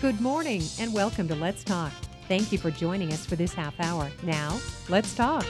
Good morning and welcome to Let's Talk. Thank you for joining us for this half hour. Now, let's talk.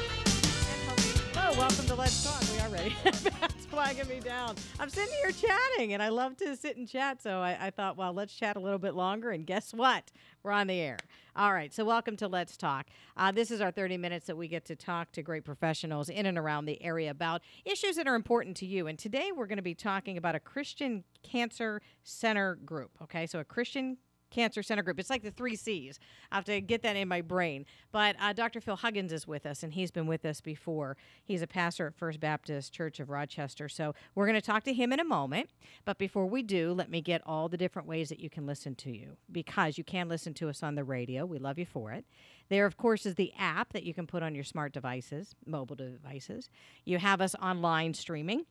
Hello, welcome to Let's Talk. We are ready. That's flagging me down. I'm sitting here chatting, and I love to sit and chat. So I, I thought, well, let's chat a little bit longer. And guess what? We're on the air. All right. So welcome to Let's Talk. Uh, this is our 30 minutes that we get to talk to great professionals in and around the area about issues that are important to you. And today we're going to be talking about a Christian Cancer Center group. Okay. So a Christian Cancer Center Group. It's like the three C's. I have to get that in my brain. But uh, Dr. Phil Huggins is with us, and he's been with us before. He's a pastor at First Baptist Church of Rochester. So we're going to talk to him in a moment. But before we do, let me get all the different ways that you can listen to you because you can listen to us on the radio. We love you for it. There, of course, is the app that you can put on your smart devices, mobile devices. You have us online streaming.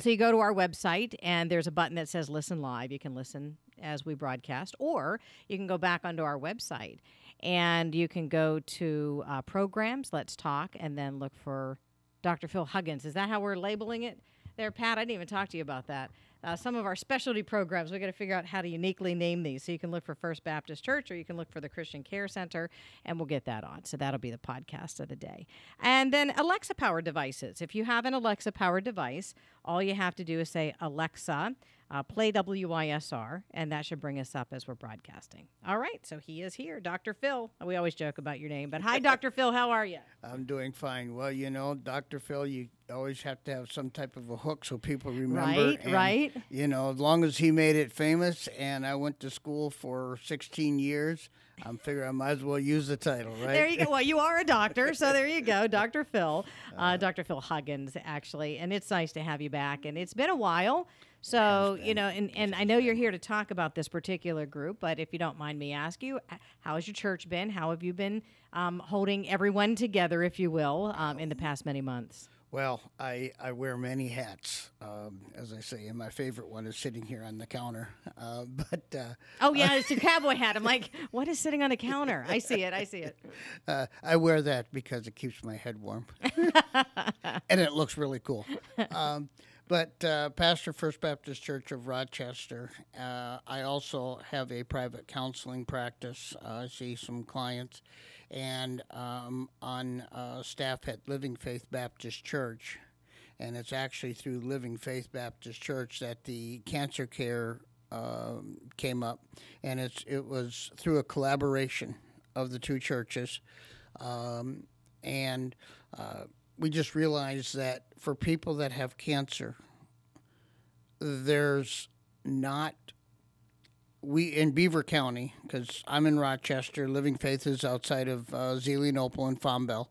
So you go to our website and there's a button that says listen live. You can listen as we broadcast, or you can go back onto our website and you can go to uh, programs, let's talk, and then look for Dr. Phil Huggins. Is that how we're labeling it there, Pat? I didn't even talk to you about that. Uh, some of our specialty programs, we got to figure out how to uniquely name these. So you can look for First Baptist Church or you can look for the Christian Care Center, and we'll get that on. So that'll be the podcast of the day. And then Alexa powered devices. If you have an Alexa powered device, all you have to do is say, Alexa, uh, play WYSR, and that should bring us up as we're broadcasting. All right, so he is here, Dr. Phil. We always joke about your name, but hi, Dr. Phil. How are you? I'm doing fine. Well, you know, Dr. Phil, you always have to have some type of a hook so people remember. Right, and, right. You know, as long as he made it famous, and I went to school for 16 years, I'm figuring I might as well use the title, right? There you go. Well, you are a doctor, so there you go, Dr. Phil, uh, Dr. Phil Huggins, actually, and it's nice to have you back. And it's been a while. So, you know, and, and I know you're here to talk about this particular group, but if you don't mind me ask you, how has your church been? How have you been um, holding everyone together, if you will, um, in the past many months? Well, I, I wear many hats, um, as I say, and my favorite one is sitting here on the counter. Uh, but uh, Oh, yeah, it's your cowboy hat. I'm like, what is sitting on the counter? I see it. I see it. uh, I wear that because it keeps my head warm, and it looks really cool. Um, but uh, pastor First Baptist Church of Rochester. Uh, I also have a private counseling practice. Uh, I see some clients, and um, on uh, staff at Living Faith Baptist Church. And it's actually through Living Faith Baptist Church that the cancer care um, came up, and it's it was through a collaboration of the two churches, um, and uh, we just realized that for people that have cancer, there's not we in Beaver County because I'm in Rochester. Living Faith is outside of uh, and Fombell,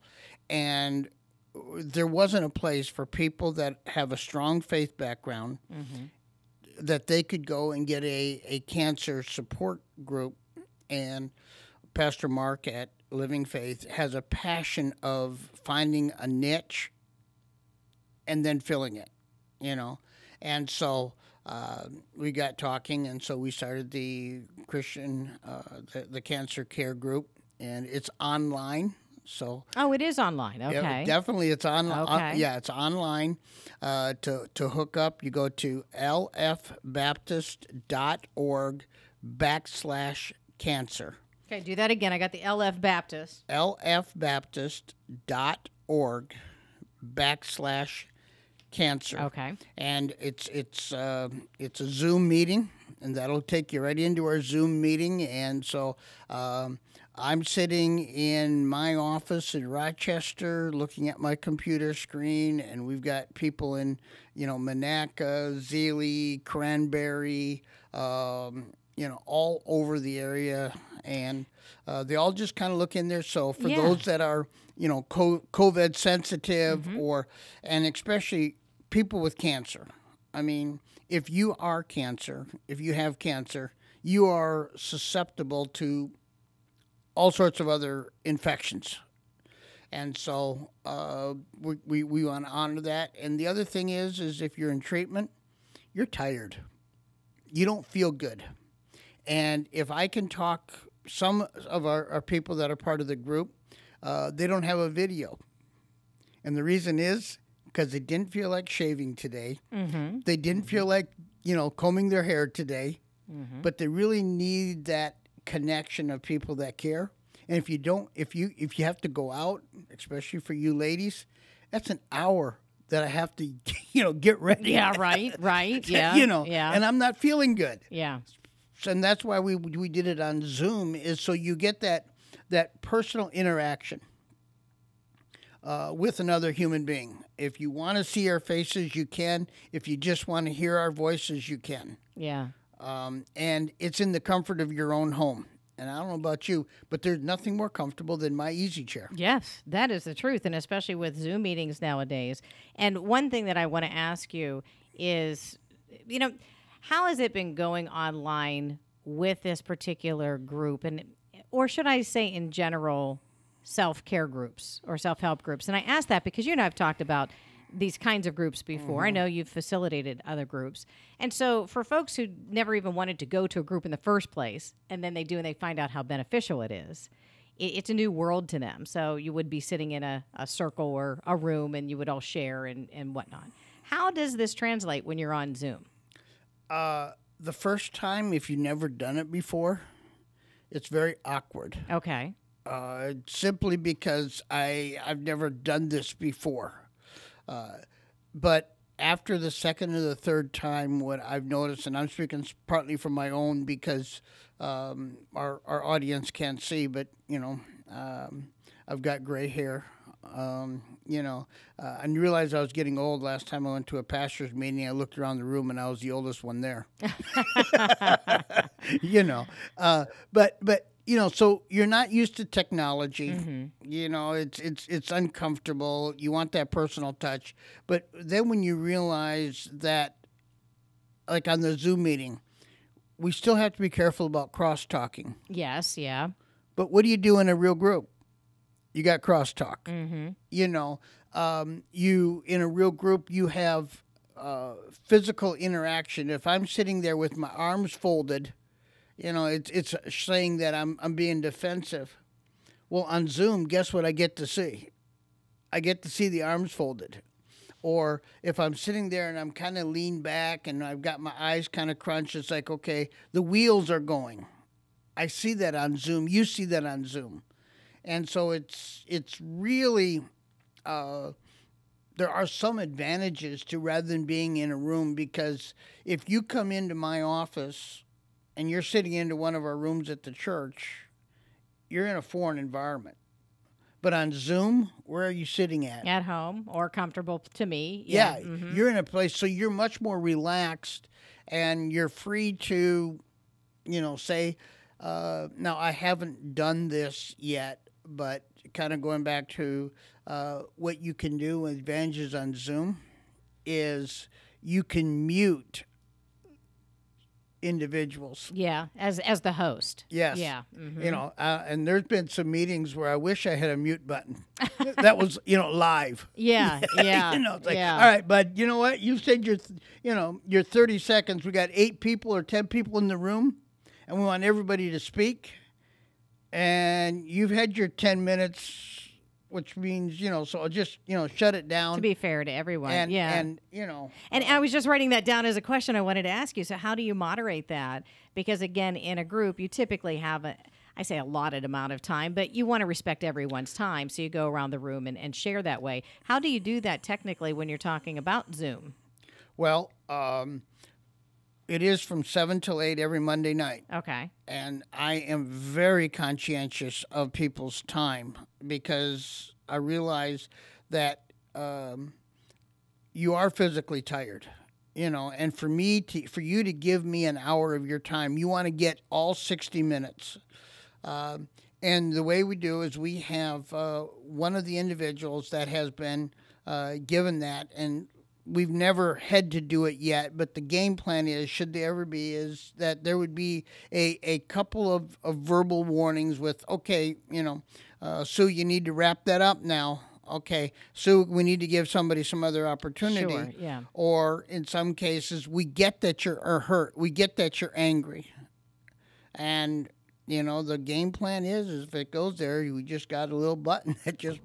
and there wasn't a place for people that have a strong faith background that they could go and get a, a cancer support group. And Pastor Mark at Living Faith has a passion of finding a niche and then filling it, you know. And so uh, we got talking, and so we started the Christian, uh, the, the cancer care group, and it's online. So Oh, it is online. yeah, Okay. definitely, it's on. on- Okay. yeah, it's online. Uh, to to hook up, you go to lfbaptist.org backslash cancer. Okay, do that again. I got the LF Baptist. lfbaptist.org backslash cancer. Okay. And it's it's uh, it's a Zoom meeting, and that'll take you right into our Zoom meeting. And so um, I'm sitting in my office in Rochester, looking at my computer screen, and we've got people in you know Monaca, Zelie, Cranberry, um, you know, all over the area, and uh, they all just kind of look in there. So for Yeah. those that are you know COVID sensitive or and especially people with cancer. I mean, if you are cancer, if you have cancer, you are susceptible to all sorts of other infections. And so uh, we, we, we want to honor that. And the other thing is, is if you're in treatment, you're tired. You don't feel good. And if I can talk, some of our, our people that are part of the group, uh, they don't have a video. And the reason is because they didn't feel like shaving today. Mm-hmm. They didn't feel like, you know, combing their hair today. But they really need that connection of people that care. And if you don't, if you if you have to go out, especially for you ladies, that's an hour that I have to, you know, get ready. Yeah, right, right. Yeah. you know, yeah. and I'm not feeling good. yeah. And that's why we we did it on Zoom is so you get that that personal interaction uh, with another human being. If you want to see our faces, you can. If you just want to hear our voices, you can. Yeah. Um, and it's in the comfort of your own home. And I don't know about you, but there's nothing more comfortable than my easy chair. Yes, that is the truth, and especially with Zoom meetings nowadays. And one thing that I want to ask you is, you know, how has it been going online with this particular group, and or should I say in general, self care groups or self help groups? And I ask that because you and I have talked about these kinds of groups before. I mm-hmm. know you've facilitated other groups. And so for folks who never even wanted to go to a group in the first place, and then they do and they find out how beneficial it is, it, it's a new world to them. So you would be sitting in a, a circle or a room and you would all share and, and whatnot. How does this translate when you're on Zoom? Uh, the first time, if you've never done it before, it's very awkward. Okay. uh, simply because I I've never done this before. Uh, but after the second or the third time, what I've noticed, and I'm speaking partly from my own because um, our our audience can't see, but you know, um, I've got gray hair. Um, you know, uh, I realized I was getting old last time I went to a pastor's meeting. I looked around the room and I was the oldest one there. you know, uh, but but you know, so you're not used to technology. You know, it's it's it's uncomfortable. You want that personal touch, but then when you realize that, like on the Zoom meeting, we still have to be careful about cross talking. Yes. Yeah. But what do you do in a real group? You got crosstalk. Mm-hmm. You know, um, you in a real group, you have uh, physical interaction. If I'm sitting there with my arms folded, you know, it's it's saying that I'm I'm being defensive. Well, on Zoom, guess what I get to see? I get to see the arms folded. Or if I'm sitting there and I'm kind of leaned back and I've got my eyes kind of crunched, it's like, okay, the wheels are going. I see that on Zoom. You see that on Zoom, and so it's it's really uh, there are some advantages to rather than being in a room because if you come into my office and you're sitting into one of our rooms at the church, you're in a foreign environment. But on Zoom, where are you sitting at? At home or comfortable to me. Yeah, mhm. you're in a place so you're much more relaxed and you're free to, you know, say, uh, now I haven't done this yet, but kind of going back to uh, what you can do with advantages on Zoom is you can mute individuals. Yeah. As as the host. Yes. Yeah. mhm. You know, uh, and there's been some meetings where I wish I had a mute button. that was, you know, live. Yeah. Yeah. you know, it's like, yeah. all right, but you know what? You said your, th- you know, your 30 seconds. We got eight people or 10 people in the room, and we want everybody to speak. And you've had your 10 minutes, which means, you know, so just, you know, shut it down. To be fair to everyone. and, yeah. and, you know, And I was just writing that down as a question I wanted to ask you. So, how do you moderate that? Because, again, in a group, you typically have a, I say allotted amount of time, but you want to respect everyone's time. So, you go around the room and, and share that way. How do you do that technically when you're talking about Zoom? well, um, it is from 7 till 8 every Monday night. Okay. and I am very conscientious of people's time because I realize that um, you are physically tired, you know. And for me to, for you to give me an hour of your time, you want to get all sixty minutes. Um, and the way we do is we have uh, one of the individuals that has been uh, given that, and we've never had to do it yet. But the game plan is, should there ever be, is that there would be a, a couple of, of verbal warnings with, okay, you know, uh, Sue, you need to wrap that up now. Okay, Sue, we need to give somebody some other opportunity. Sure, yeah. Or in some cases, we get that you're hurt. We get that you're angry. And you know the game plan is, is if it goes there, you just got a little button that just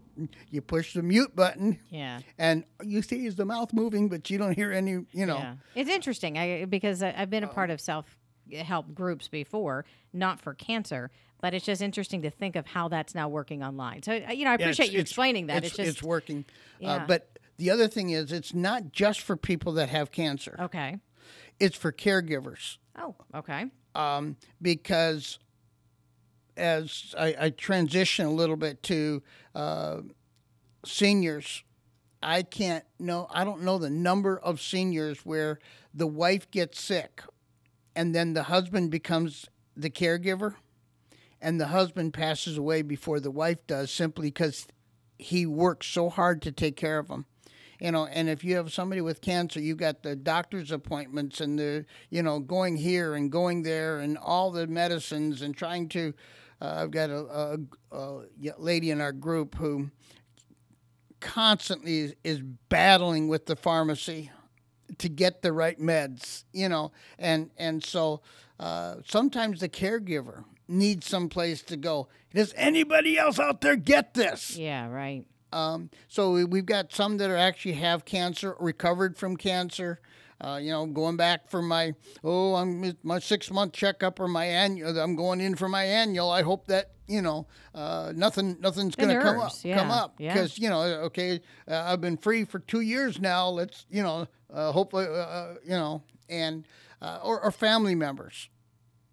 you push the mute button, Yeah. and you see is the mouth moving, but you don't hear any. You know, Yeah. It's interesting I, because I, I've been a Uh, part of self help groups before, not for cancer. But it's just interesting to think of how that's now working online. So uh, you know, I Yeah, appreciate it's- you it's- explaining that. It's, It's, just working. Yeah. Uh, but the other thing is, it's not just for people that have cancer. okay. It's for caregivers. Oh, okay. um, because as I, I transition a little bit to uh, seniors, I can't know. I don't know the number of seniors where the wife gets sick, and then the husband becomes the caregiver, and the husband passes away before the wife does, simply because he works so hard to take care of them you know and if you have somebody with cancer you've got the doctor's appointments and the you know going here and going there and all the medicines and trying to uh, i've got a, a, a lady in our group who constantly is, is battling with the pharmacy to get the right meds you know and and so uh, sometimes the caregiver needs some place to go does anybody else out there get this Yeah, right. um, so we- we've got some that are actually have cancer, recovered from cancer. Uh, you know, going back for my oh, I'm my six month checkup or my annual. I'm going in for my annual. I hope that you know uh, nothing nothing's going to come up nerves, come yeah, up yeah. because you know okay uh, I've been free for two years now. Let's you know uh, hopefully uh, uh, you know and uh, or, or family members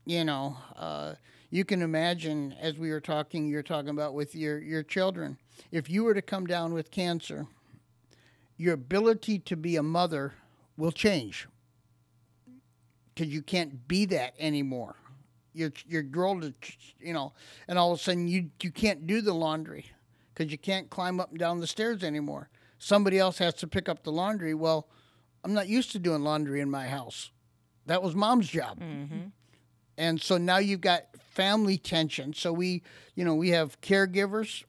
you know, uh, you can imagine as we were talking, you're talking about with your, your children. If you were to come down with cancer, your ability to be a mother will change because you can't be that anymore. Your your girl, to, you know, and all of a sudden you you can't do the laundry because you can't climb up and down the stairs anymore. Somebody else has to pick up the laundry. Well, I'm not used to doing laundry in my house. That was mom's job and so now you've got family tension so we you know we have caregivers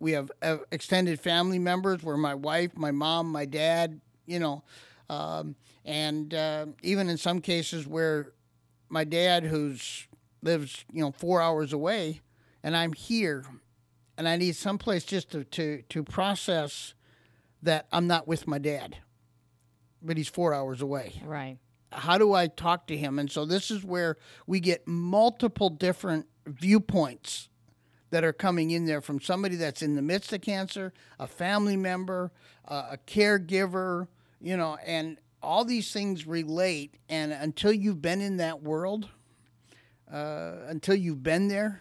we have uh, extended family members where my wife my mom my dad you know um, and uh, even in some cases where my dad who's lives you know four hours away and i'm here and i need someplace just to, to, to process that i'm not with my dad but he's four hours away Right. how do I talk to him? And so this is where we get multiple different viewpoints that are coming in there from somebody that's in the midst of cancer, a family member, uh, a caregiver, you know, and all these things relate. And until you've been in that world, uh, until you've been there,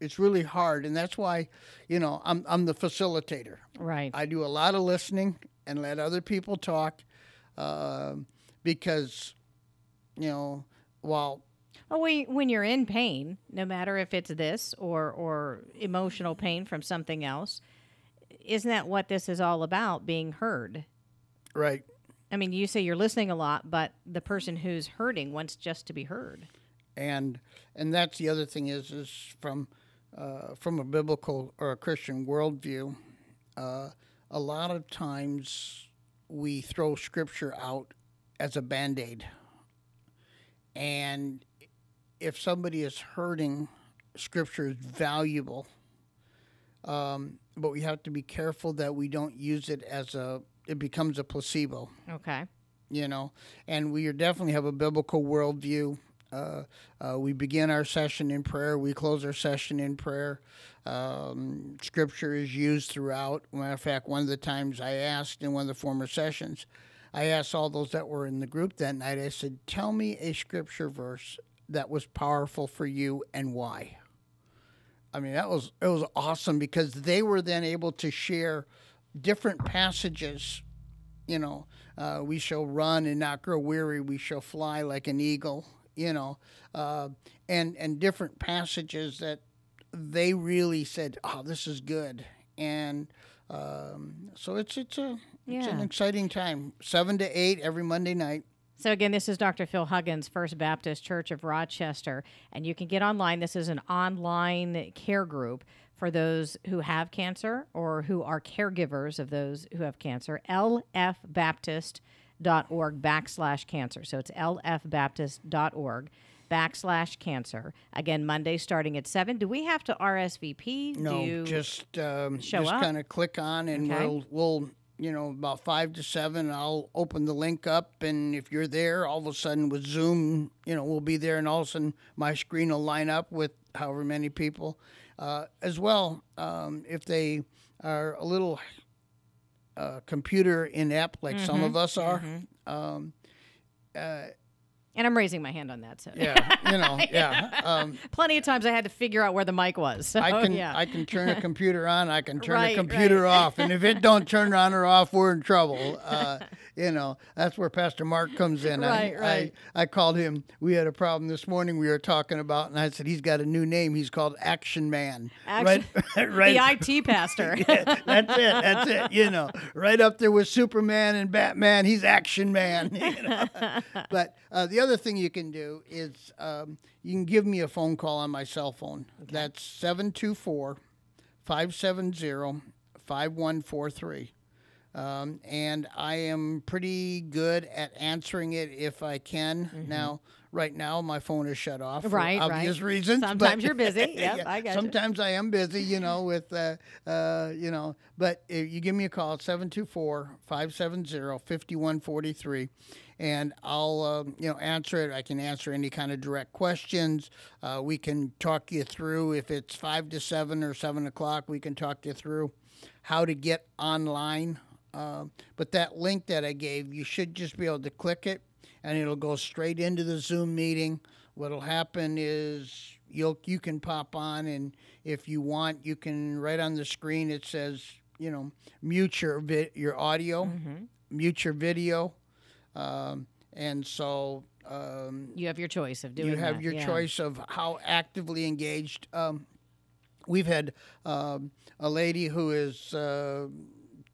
it's really hard. And that's why, you know, I'm, I'm the facilitator. Right. I do a lot of listening and let other people talk um because, you know, while Well, when, when you're in pain, no matter if it's this or or emotional pain from something else, isn't that what this is all about? Being heard. right, I mean, you say you're listening a lot, but the person who's hurting wants just to be heard. and and that's the other thing is is from uh, from a biblical or a Christian worldview, uh, a lot of times we throw scripture out as a band aid, and if somebody is hurting, scripture is valuable. Um, but we have to be careful that we don't use it as a it becomes a placebo Okay. you know, and we definitely have a biblical worldview. Uh, uh, we begin our session in prayer. We close our session in prayer. Um, scripture is used throughout. Matter of fact, one of the times I asked in one of the former sessions, I asked all those that were in the group that night. I said, "Tell me a scripture verse that was powerful for you and why." I mean, that was it was awesome because they were then able to share different passages you know, uh, we shall run and not grow weary. We shall fly like an eagle. You know, uh, and and different passages that they really said, "Oh, this is good," and um, so it's it's a it's an Yeah. exciting time. Seven to eight every Monday night. So again, this is Dr. Phil Huggins, First Baptist Church of Rochester, and you can get online. This is an online care group for those who have cancer or who are caregivers of those who have cancer. lfbaptist.org backslash cancer. So it's lfbaptist.org backslash cancer. Again, Monday starting at seven. Do we have to RSVP? No, just um, just kind of click on, and Okay. we'll we'll you know, about five to seven, I'll open the link up, and if you're there, all of a sudden with Zoom, you know, we'll be there, and all of a sudden my screen will line up with however many people. Uh, as well, um, if they are a little uh, computer inept, like some of us are, um, And I'm raising my hand on that. So yeah, you know, yeah. Um, plenty of times I had to figure out where the mic was. So, I can yeah. I can turn a computer on, I can turn Right, a computer right. off, and if it don't turn on or off, we're in trouble. Uh, you know, that's where Pastor Mark comes in. Right, I, right. I I called him. We had a problem this morning. We were talking about, and I said he's got a new name. He's called Action Man. Action- right, right. the IT pastor. that's it. That's it. You know, right up there with Superman and Batman. He's Action Man. you know. But uh, the other thing you can do is um, you can give me a phone call on my cell phone. That's 724 570 5143. Um, and I am pretty good at answering it if I can. Now, right now, my phone is shut off for. Right, right. obvious reasons. but- Sometimes you're busy. Yep, Yeah, I gotcha. Sometimes I am busy, you know, with, uh, uh, you know, but if you give me a call at 724 570 5143 and I'll, um, you know, answer it. I can answer any kind of direct questions. Uh, we can talk you through if it's five to seven or seven o'clock. We can talk you through how to get online. Uh, but that link that I gave, you should just be able to click it, and it'll go straight into the Zoom meeting. What'll happen is you'll you can pop on, and if you want, you can right on the screen it says, you know, mute your vi- your audio, mute your video, um, and so um, you have your choice of doing you have that, your yeah. choice of how actively engaged. Um, we've had um, a lady who is uh,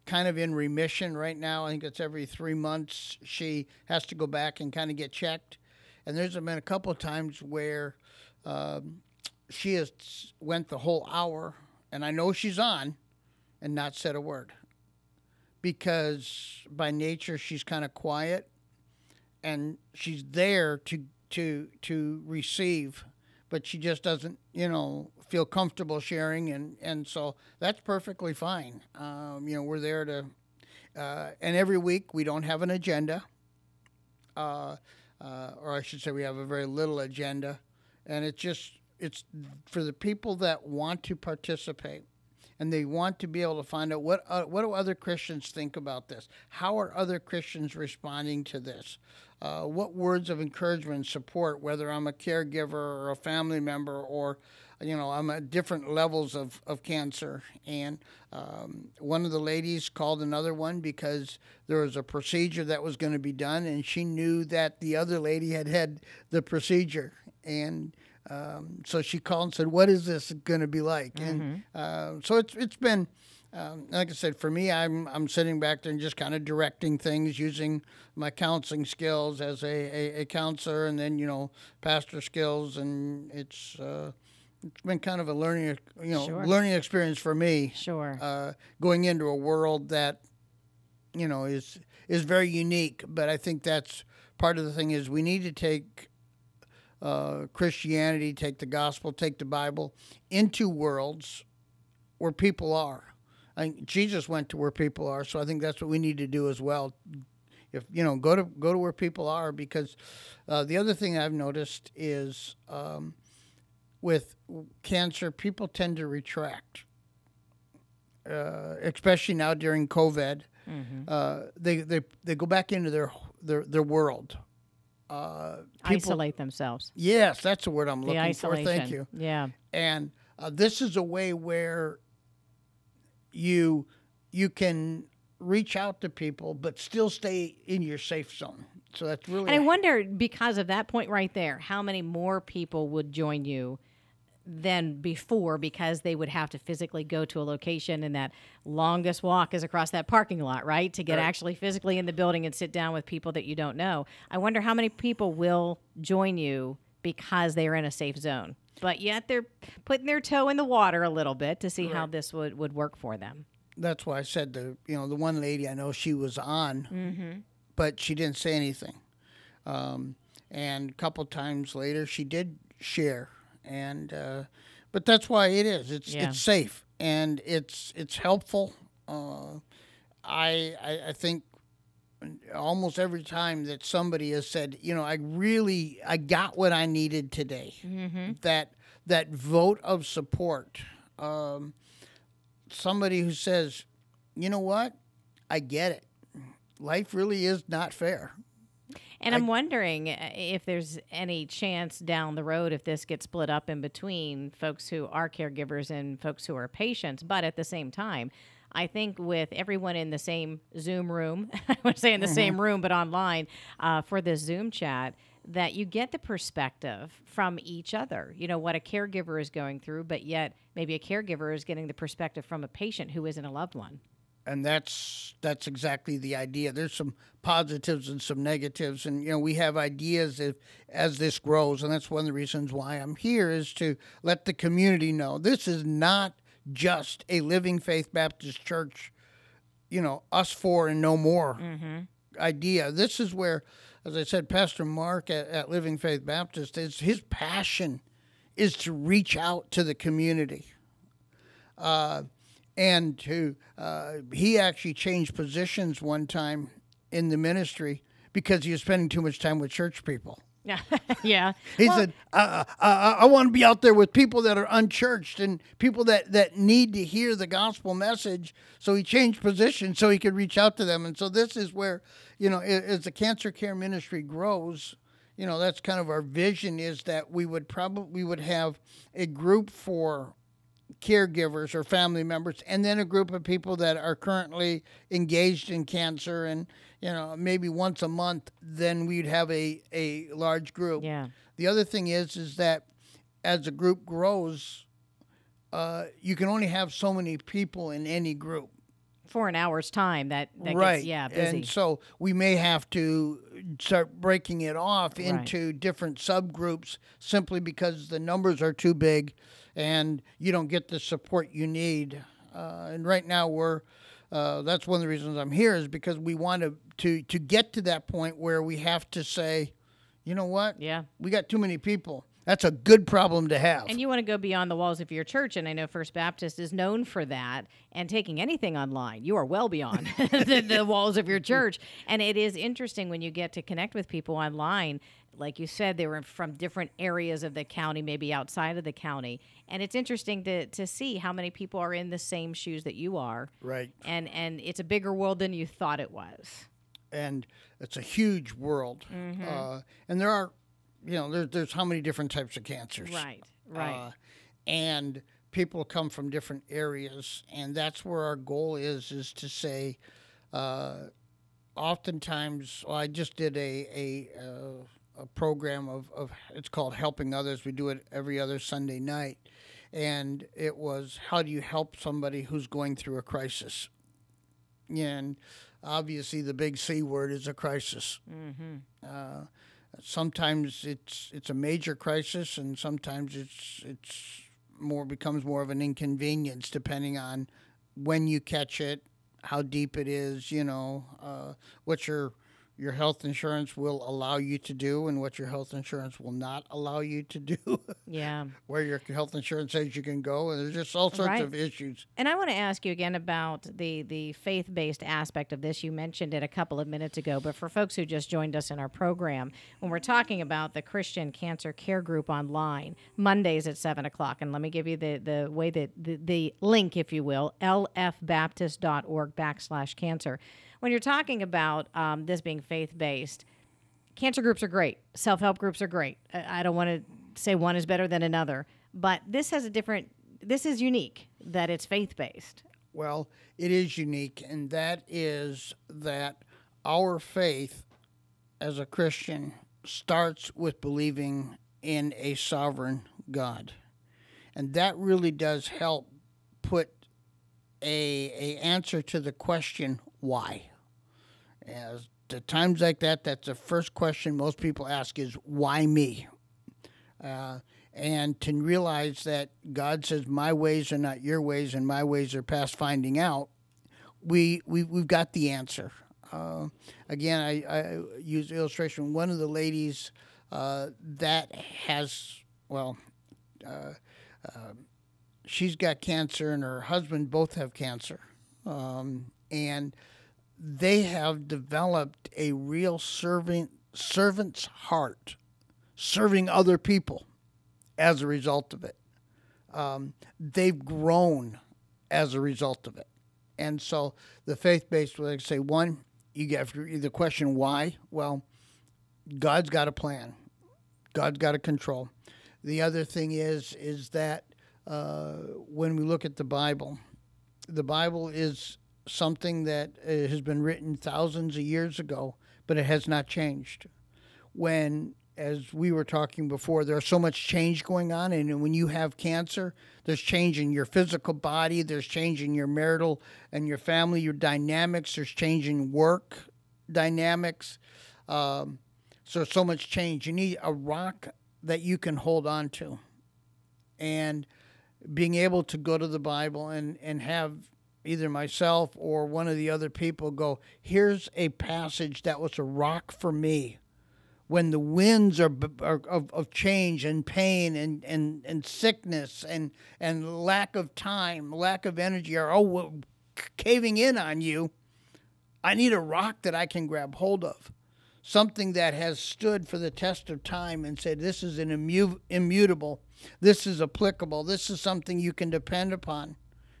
kind of in remission right now. I think it's every three months she has to go back and kind of get checked. And there's been a couple of times where um, she has went the whole hour, and I know she's on, and not said a word because by nature she's kind of quiet and she's there to to to receive but she just doesn't you know feel comfortable sharing and and so that's perfectly fine um, you know we're there to uh, and every week we don't have an agenda uh, uh, or I should say we have a very little agenda and it's just it's for the people that want to participate and they want to be able to find out what uh, what do other Christians think about this? How are other Christians responding to this? Uh, what words of encouragement and support, whether I'm a caregiver or a family member or you know I'm at different levels of, of cancer. And um, one of the ladies called another one because there was a procedure that was going to be done, and she knew that the other lady had had the procedure and. Um, so she called and said, "What is this going to be like?" And uh, so it's it's been, um, like I said, for me, I'm I'm sitting back there and just kind of directing things using my counseling skills as a, a, a counselor, and then you know pastor skills, and it's uh, it's been kind of a learning you know Sure. learning experience for me. Sure. Uh, going into a world that you know is is very unique, but I think that's part of the thing is we need to take uh, Christianity, take the gospel, take the Bible into worlds where people are. I think Jesus went to where people are, so I think that's what we need to do as well. If you know, go to go to where people are, because uh, the other thing I've noticed is um, with cancer, people tend to retract, uh, especially now during COVID. Uh, they, they they go back into their their their world. Uh, people, Isolate themselves. Yes, that's the word I'm looking for. Thank you. Yeah. And uh, this is a way where you you can reach out to people, but still stay in your safe zone. So that's really And I wonder, because of that point right there, how many more people would join you than before because they would have to physically go to a location and that longest walk is across that parking lot, right? To get actually physically in the building and sit down with people that you don't know. I wonder how many people will join you because they are in a safe zone. But yet they're putting their toe in the water a little bit to see how this would, would work for them. that's why I said the you know the one lady I know she was on, Mm-hmm. but she didn't say anything. Um, and a couple times later, she did share, and uh, but that's why it is. It's Yeah. it's safe and it's it's helpful. Uh, I, I I think almost every time that somebody has said, you know, I really I got what I needed today. That that vote of support. Um, somebody who says, you know what, I get it. Life really is not fair. And I'm wondering uh, if there's any chance down the road if this gets split up in between folks who are caregivers and folks who are patients. But at the same time, I think with everyone in the same Zoom room, I would say in the same room, but online uh, for this Zoom chat, that you get the perspective from each other. You know, what a caregiver is going through, but yet maybe a caregiver is getting the perspective from a patient who isn't a loved one. and that's that's exactly the idea. There's some positives and some negatives, and you know we have ideas if, as this grows, and that's one of the reasons why I'm here is to let the community know this is not just a Living Faith Baptist Church, you know, us four and no more idea. This is where, as I said, Pastor Mark at, at Living Faith Baptist is his passion is to reach out to the community and to uh, he actually changed positions one time in the ministry because he was spending too much time with church people. Yeah, yeah. He Well, said, uh, uh, uh, "I want to be out there with people that are unchurched and people that that need to hear the gospel message." So he changed positions so he could reach out to them. And so this is where, you know, as the cancer care ministry grows, you know, that's kind of our vision is that we would probably we would have a group for caregivers or family members, and then a group of people that are currently engaged in cancer, and you know maybe once a month, then we'd have a a large group. Yeah. The other thing is is that as the group grows, uh, you can only have so many people in any group. for an hour's time, that, that right. gets, yeah, busy. And so we may have to start breaking it off into different subgroups simply because the numbers are too big and you don't get the support you need. Uh, and right now we're uh, that's one of the reasons I'm here is because we want to, to to get to that point where we have to say, you know what? yeah. We got too many people. That's a good problem to have. And you want to go beyond the walls of your church, and I know First Baptist is known for that. And taking anything online, you are well beyond the, the walls of your church. And it is interesting when you get to connect with people online. Like you said, they were from different areas of the county, maybe outside of the county. And it's interesting to, to see how many people are in the same shoes that you are. right. And and it's a bigger world than you thought it was. and it's a huge world. Mm-hmm. Uh, and there are, you know, there's there's how many different types of cancers, Right. Right. Uh, and people come from different areas, and that's where our goal is is to say, uh, oftentimes, well, I just did a a uh, a program of, of it's called helping others. We do it every other Sunday night, and it was how do you help somebody who's going through a crisis and obviously the big C word is a crisis. Uh, sometimes it's it's a major crisis, and sometimes it's it's more becomes more of an inconvenience depending on when you catch it, how deep it is, you know, uh, what your your health insurance will allow you to do and what your health insurance will not allow you to do, yeah. where your health insurance says you can go, and there's just all sorts Right. of issues. And I want to ask you again about the the faith based aspect of this. You mentioned it a couple of minutes ago, but for folks who just joined us in our program, when we're talking about the Christian Cancer Care Group online, Mondays at seven o'clock, and let me give you the the way that the, the link, if you will, lfbaptist.org backslash cancer. When you're talking about um, this being faith based, cancer groups are great. Self help groups are great. I I don't want to say one is better than another, but this has a different. This is unique that it's faith based. Well, it is unique, and that is that our faith as a Christian starts with believing in a sovereign God. And that really does help put a, a answer to the question, why? As the times like that, that's the first question most people ask is, why me? Uh, and to realize that God says, "My ways are not your ways, and my ways are past finding out." We we we've got the answer. Uh, again, I, I use illustration. One of the ladies uh, that has well, uh, uh, she's got cancer, and her husband both have cancer, um, and they have developed a real servant servant's heart, serving other people as a result of it. Um, they've grown as a result of it. And so the faith based, like say, one, you get the question why. Well, God's got a plan. God's got a control. The other thing is is that uh, when we look at the Bible, the Bible is something that uh, has been written thousands of years ago, but it has not changed. When as we were talking before, there's so much change going on. And when you have cancer, there's change in your physical body, there's change in your marital and your family, your dynamics, there's change in work dynamics. Um, so, so much change. You need a rock that you can hold on to. And being able to go to the Bible and, and have either myself or one of the other people go, here's a passage that was a rock for me when the winds are, are of, of change and pain and, and, and sickness and, and lack of time, lack of energy are oh, all caving in on you, I need a rock that I can grab hold of. Something that has stood for the test of time and said, This is an immu- immutable, this is applicable, this is something you can depend upon.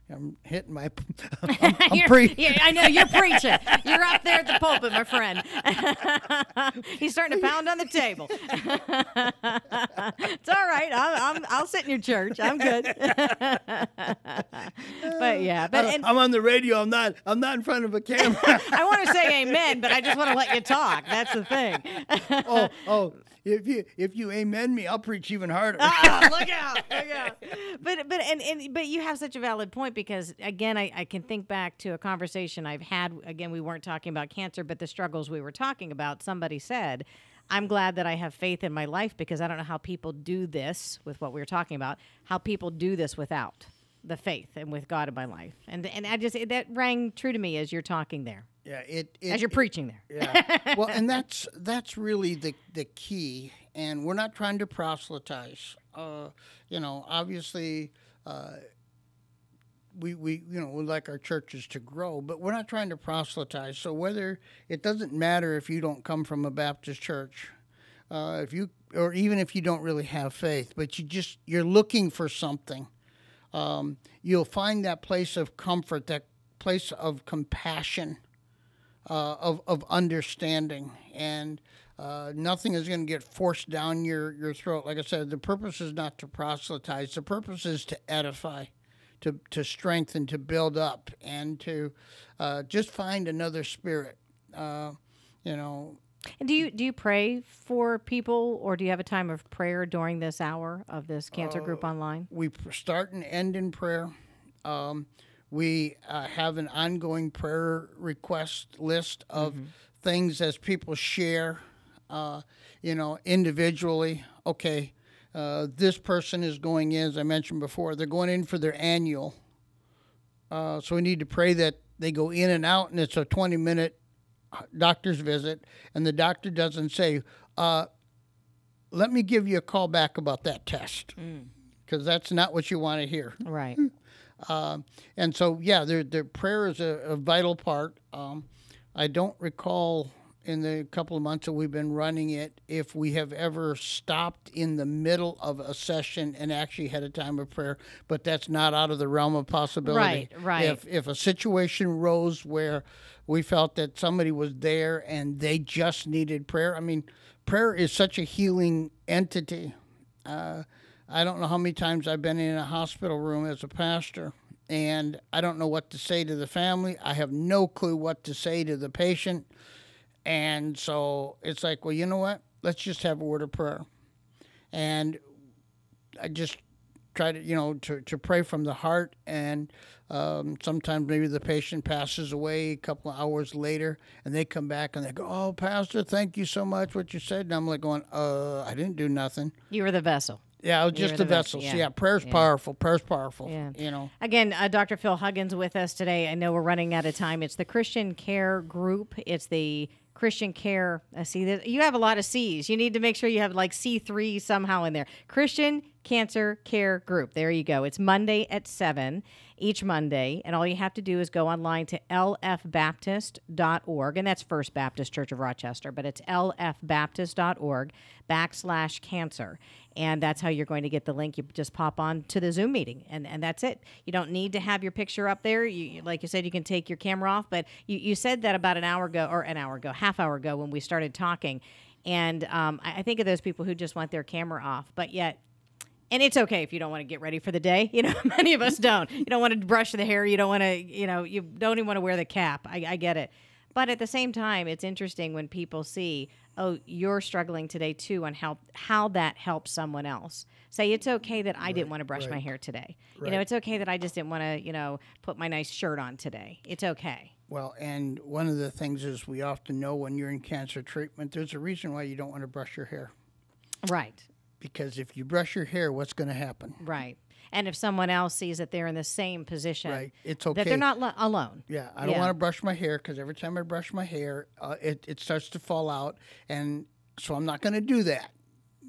I'm hitting my. I'm, I'm pre- yeah, I know you're preaching. You're up there at the pulpit, my friend. He's starting to pound on the table. it's all right. I'll, I'm, I'll sit in your church. I'm good. but yeah, but and, I'm on the radio. I'm not. I'm not in front of a camera. I want to say amen, but I just want to let you talk. That's the thing. oh, oh if you if you amen me, I'll preach even harder. oh, look out, look out. But but and, and but you have such a valid point because again, I, I can think back to a conversation I've had. Again, we weren't talking about cancer, but the struggles we were talking about. Somebody said. I'm glad that I have faith in my life because I don't know how people do this with what we were talking about, how people do this without the faith and with God in my life. And and I just that rang true to me as you're talking there. Yeah, it, it as you're it, preaching there. Yeah. well, and that's that's really the the key. And we're not trying to proselytize. Uh, you know, obviously, uh, we we you know we like our churches to grow, but we're not trying to proselytize. So whether it doesn't matter if you don't come from a Baptist church, uh, if you or even if you don't really have faith, but you just you're looking for something. Um, you'll find that place of comfort, that place of compassion uh, of, of understanding. And uh, nothing is going to get forced down your, your throat. Like I said, the purpose is not to proselytize, the purpose is to edify. To, to strengthen, to build up, and to uh, just find another spirit. Uh, you know, and do you do you pray for people, or do you have a time of prayer during this hour of this cancer group uh, online? We start and end in prayer. Um, we uh, have an ongoing prayer request list of mm-hmm. things as people share, uh, you know, individually. Okay, uh, this person is going in, as I mentioned before, they're going in for their annual. Uh, so we need to pray that they go in and out, and it's a 20 minute uh, doctor's visit, and the doctor doesn't say, uh, let me give you a call back about that test. Because mm. that's not what you want to hear. Right. Uh, and so, yeah, their, their prayer is a, a vital part. Um, I don't recall in the couple of months that we've been running it if we have ever stopped in the middle of a session and actually had a time of prayer but that's not out of the realm of possibility. Right right. If if a situation rose where we felt that somebody was there and they just needed prayer i mean prayer is such a healing entity. Uh, I don't know how many times I've been in a hospital room as a pastor, and I don't know what to say to the family. I have no clue what to say to the patient. And so it's like, well, you know what? Let's just have a word of prayer. And I just try to, you know, to, to pray from the heart. And um, sometimes maybe the patient passes away a couple of hours later and they come back and they go, Oh, Pastor, thank you so much for what you said. And I'm like going, uh, I didn't do nothing. You were the vessel. Yeah, just the, the vessels. Yeah. yeah, prayer's yeah. powerful. Prayer's powerful. Yeah. You know. Again, uh, Dr. Phil Huggins with us today. I know we're running out of time. It's the Christian Care Group. It's the Christian Care. I uh, see that you have a lot of C's. You need to make sure you have like C three somehow in there. Christian Cancer Care Group. There you go. It's Monday at 7 each Monday. And all you have to do is go online to lfbaptist.org. And that's First Baptist Church of Rochester, but it's lfbaptist.org backslash cancer. And that's how you're going to get the link. You just pop on to the Zoom meeting, and, and that's it. You don't need to have your picture up there. You, like you said, you can take your camera off. But you, you said that about an hour ago, or an hour ago, half hour ago when we started talking. And um, I, I think of those people who just want their camera off, but yet and it's okay if you don't want to get ready for the day. You know, many of us don't. You don't want to brush the hair. You don't want to, you know, you don't even want to wear the cap. I, I get it. But at the same time, it's interesting when people see, oh, you're struggling today too, and how how that helps someone else. Say it's okay that I didn't want to brush my hair today. You know, it's okay that I just didn't want to, you know, put my nice shirt on today. It's okay. Well, and one of the things is we often know when you're in cancer treatment, there's a reason why you don't want to brush your hair. Right. Because if you brush your hair, what's going to happen? Right. And if someone else sees that they're in the same position, Right. It's okay that they're not lo- alone. Yeah, I don't Yeah. want to brush my hair because every time I brush my hair, uh, it it starts to fall out, and so I'm not going to do that.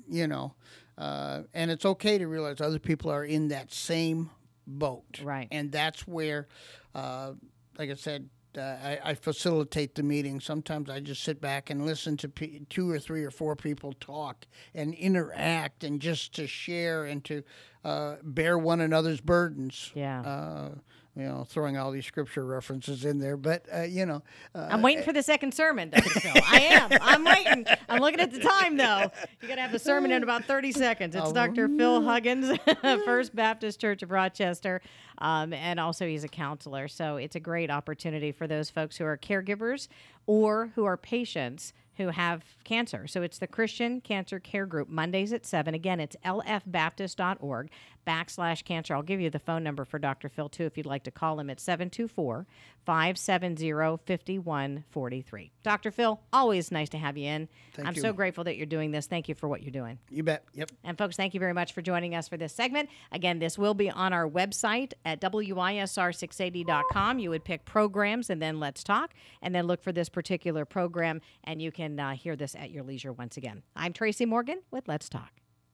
You know, uh, and it's okay to realize other people are in that same boat. Right. And that's where, uh, like I said. Uh, I, I facilitate the meeting. Sometimes I just sit back and listen to pe two or three or four people talk and interact, and just to share and to uh, bear one another's burdens Yeah. uh, you know, throwing all these scripture references in there, but uh, you know, uh, I'm waiting for the second sermon, Dr. Phil. I am. I'm waiting. I'm looking at the time, though. You got to have a sermon in about 30 seconds. It's Dr. Phil Huggins, First Baptist Church of Rochester, um, and also he's a counselor. So it's a great opportunity for those folks who are caregivers or who are patients who have cancer. So it's the Christian Cancer Care Group, Mondays at 7. Again, it's lfbaptist.org backslash cancer. I'll give you the phone number for Dr. Phil, too, if you'd like to call him at 724 570 5143. Dr. Phil, always nice to have you in. Thank I'm you. so grateful that you're doing this. Thank you for what you're doing. you bet. Yep. And folks, thank you very much for joining us for this segment. Again, this will be on our website at wisr680.com. You would pick programs and then let's talk, and then look for this particular program, and you can uh, hear this at your leisure once again. I'm Tracy Morgan with Let's Talk.